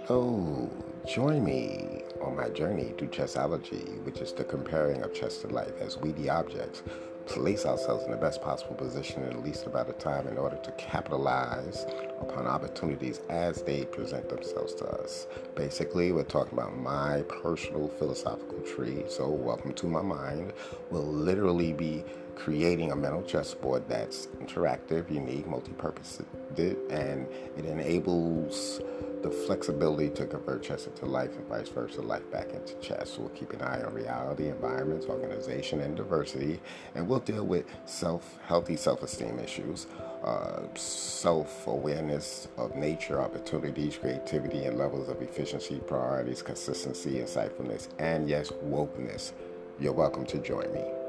Hello, join me on my journey through chessology, which is the comparing of chess to life as we, the objects, place ourselves in the best possible position in the least amount of time in order to capitalize upon opportunities as they present themselves to us. Basically, we're talking about my personal philosophical tree. So, welcome to my mind. We'll literally be creating a mental chessboard that's interactive, unique, multi purpose, and it enables the flexibility to convert chess into life and vice versa, life back into chess. We'll keep an eye on reality, environments, organization, and diversity, and we'll deal with self, healthy self-esteem issues, uh, self-awareness of nature, opportunities, creativity, and levels of efficiency, priorities, consistency, insightfulness, and yes, wokeness. You're welcome to join me.